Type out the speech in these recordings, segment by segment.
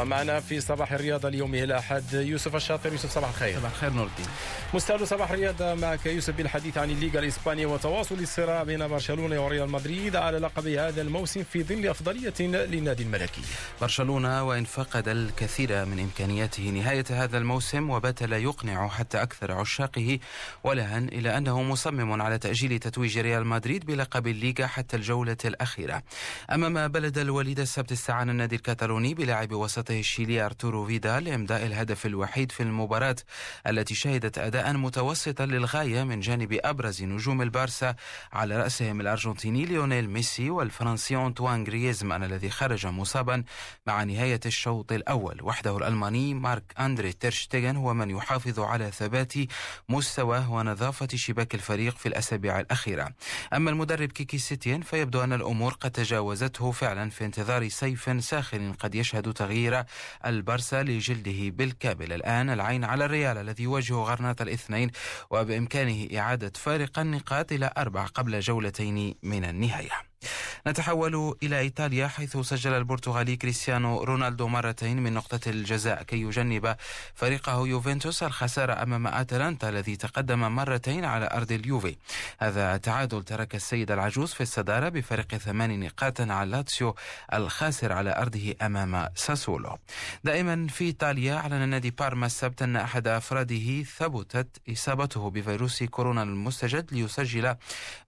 ومعنا في صباح الرياضة اليوم الأحد يوسف الشاطر يوسف صباح الخير. صباح الخير نور الدين مستهل صباح الرياضة معك يوسف بالحديث عن الليغا الإسبانية وتواصل الصراع بين برشلونة وريال مدريد على لقب هذا الموسم في ظل أفضلية للنادي الملكي. برشلونة وإن فقد الكثير من إمكانياته نهاية هذا الموسم وبات لا يقنع حتى أكثر عشاقه ولهن إلى أنه مصمم على تأجيل تتويج ريال مدريد بلقب الليغا حتى الجولة الأخيرة. أمام بلد الوليد السبت استعان النادي الكتالوني بلاعب وسطه الشيلي أرتورو فيدال لإمضاء الهدف الوحيد في المباراة التي شهدت أداء متوسطا للغاية من جانب أبرز نجوم البارسا. على رأسهم الأرجنتيني ليونيل ميسي والفرنسي أنطوان غريزمان الذي خرج مصابا مع نهاية الشوط الأول. وحده الألماني مارك أندري تيرشتيغن هو من يحافظ على ثبات مستواه ونظافة شباك الفريق في الأسابيع الأخيرة. أما المدرب كيكي سيتين فيبدو أن الأمور قد تجاوزته فعلا في انتظار صيف ساخن قد يشهد تغيير البارسا لجلده بالكامل. الآن العين على الريال الذي يواجه غرناطة الاثنين وبإمكانه إعادة فارق النقاط إلى أربع قبل جولتين من النهاية. نتحول إلى إيطاليا حيث سجل البرتغالي كريستيانو رونالدو مرتين من نقطة الجزاء كي يجنب فريقه يوفنتوس الخسارة أمام أتلانتا الذي تقدم مرتين على أرض اليوفي. هذا التعادل ترك السيد العجوز في الصدارة بفارق ثمان نقاط على لاتسيو الخاسر على أرضه أمام ساسولو. دائما في إيطاليا أعلن نادي بارما السبت أن أحد أفراده ثبتت إصابته بفيروس كورونا المستجد ليسجل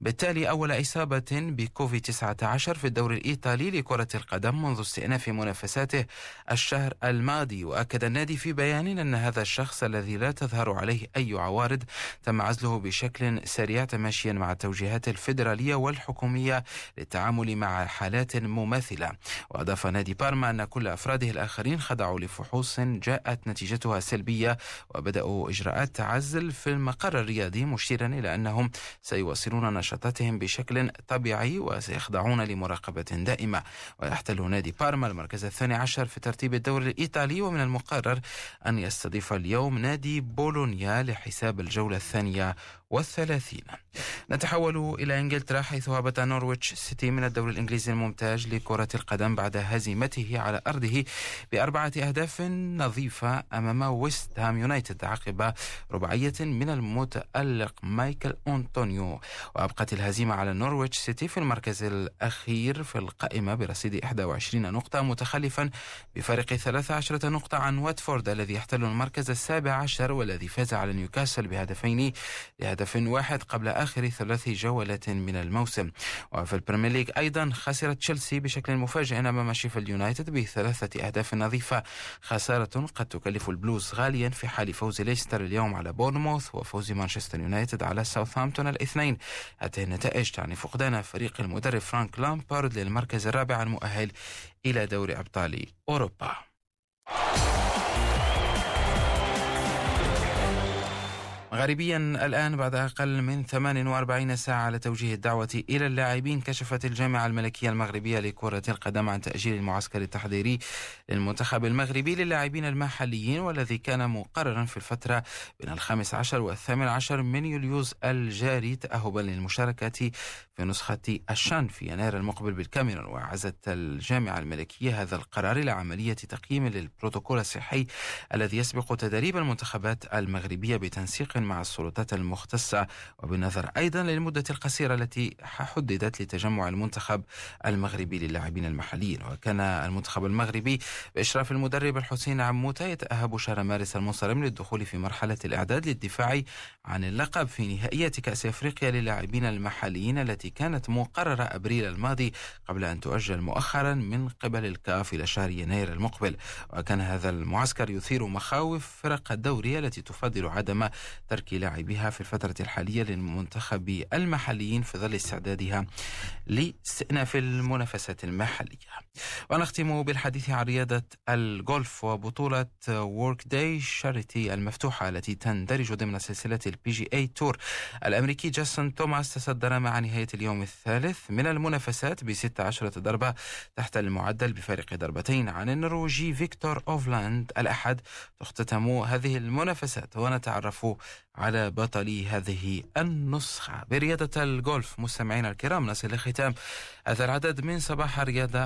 بالتالي أول إصابة بكوفيد 19 في الدوري الإيطالي لكرة القدم منذ استئناف منافساته الشهر الماضي وأكد النادي في بيان أن هذا الشخص الذي لا تظهر عليه أي عوارض تم عزله بشكل سريع تماشيا مع التوجيهات الفيدرالية والحكومية للتعامل مع حالات مماثلة. وأضاف نادي بارما أن كل أفراده الآخرين خضعوا لفحوص جاءت نتيجتها سلبية وبدأوا إجراءات تعزل في المقر الرياضي مشيرا إلى أنهم سيواصلون نشاطاتهم بشكل طبيعي وسيخضعون لمراقبة دائمة. ويحتل نادي بارما المركز الثاني عشر في ترتيب الدوري الإيطالي ومن المقرر أن يستضيف اليوم نادي بولونيا لحساب الجولة الثانية والثلاثين. نتحول إلى إنجلترا حيث هبط نورويتش سيتي من الدوري الإنجليزي الممتاز لكرة القدم بعد هزيمته على أرضه بأربعة أهداف نظيفة أمام ويست هام يونايتد عقب رباعية من المتألق مايكل أنطونيو. وأبقت الهزيمة على نورويتش سيتي في المركز الأخير في القائمة برصيد 21 نقطة متخلفا بفارق 13 نقطة عن واتفورد الذي يحتل المركز السابع عشر والذي فاز على نيوكاسل بهدفين بهدف واحد قبل آخر ثلاث جولات من الموسم. وفي البريمير ليج أيضا خسر تشيلسي بشكل مفاجئ أمام شيفيلد يونايتد بثلاثة أهداف نظيفة. خسارة قد تكلف البلوز غاليا في حال فوز ليستر اليوم على بورنموث وفوز مانشستر يونايتد على ساوثهامبتون الاثنين. هذه النتائج تعني فقدان فريق المدرب فرانك لامبارد للمركز الرابع المؤهل إلى دوري أبطال أوروبا. غريبيا الآن بعد أقل من 48 ساعة على توجيه الدعوة إلى اللاعبين كشفت الجامعة الملكية المغربية لكرة القدم عن تأجيل المعسكر التحضيري للمنتخب المغربي للاعبين المحليين والذي كان مقررا في الفترة بين الخامس عشر والثامن عشر من يوليوز الجاري تأهبا للمشاركة في نسخة الشان في يناير المقبل بالكاميرون. وعزت الجامعة الملكية هذا القرار إلى عملية تقييم للبروتوكول الصحي الذي يسبق تدريب المنتخبات المغربية بتنسيق مع السلطات المختصة وبالنظر أيضا للمدة القصيرة التي حددت لتجمع المنتخب المغربي للاعبين المحليين. وكان المنتخب المغربي بإشراف المدرب الحسين عموتة يتأهب شهر مارس المنصرم للدخول في مرحلة الإعداد للدفاع عن اللقب في نهائيات كأس أفريقيا للاعبين المحليين التي كانت مقررة أبريل الماضي قبل أن تؤجل مؤخرا من قبل الكاف إلى شهر يناير المقبل. وكان هذا المعسكر يثير مخاوف فرق الدوري التي تفضل عدم ترك لاعبيها في الفترة الحالية للمنتخب المحليين في ظل استعدادها لاستئناف المنافسات المحلية. ونختم بالحديث عن رياضة الجولف وبطولة وورك داي تشاريتي المفتوحة التي تندرج ضمن سلسلة البي جي اي تور الأمريكي جاستن توماس تصدر مع نهاية اليوم الثالث من المنافسات ب 16 ضربة تحت المعدل بفارق ضربتين عن النرويجي فيكتور هوفلاند الأحد. تختتم هذه المنافسات ونتعرف على بطل هذه النسخة. برياضة الجولف مستمعينا الكرام نصل لختام هذا العدد من صباح الرياضة.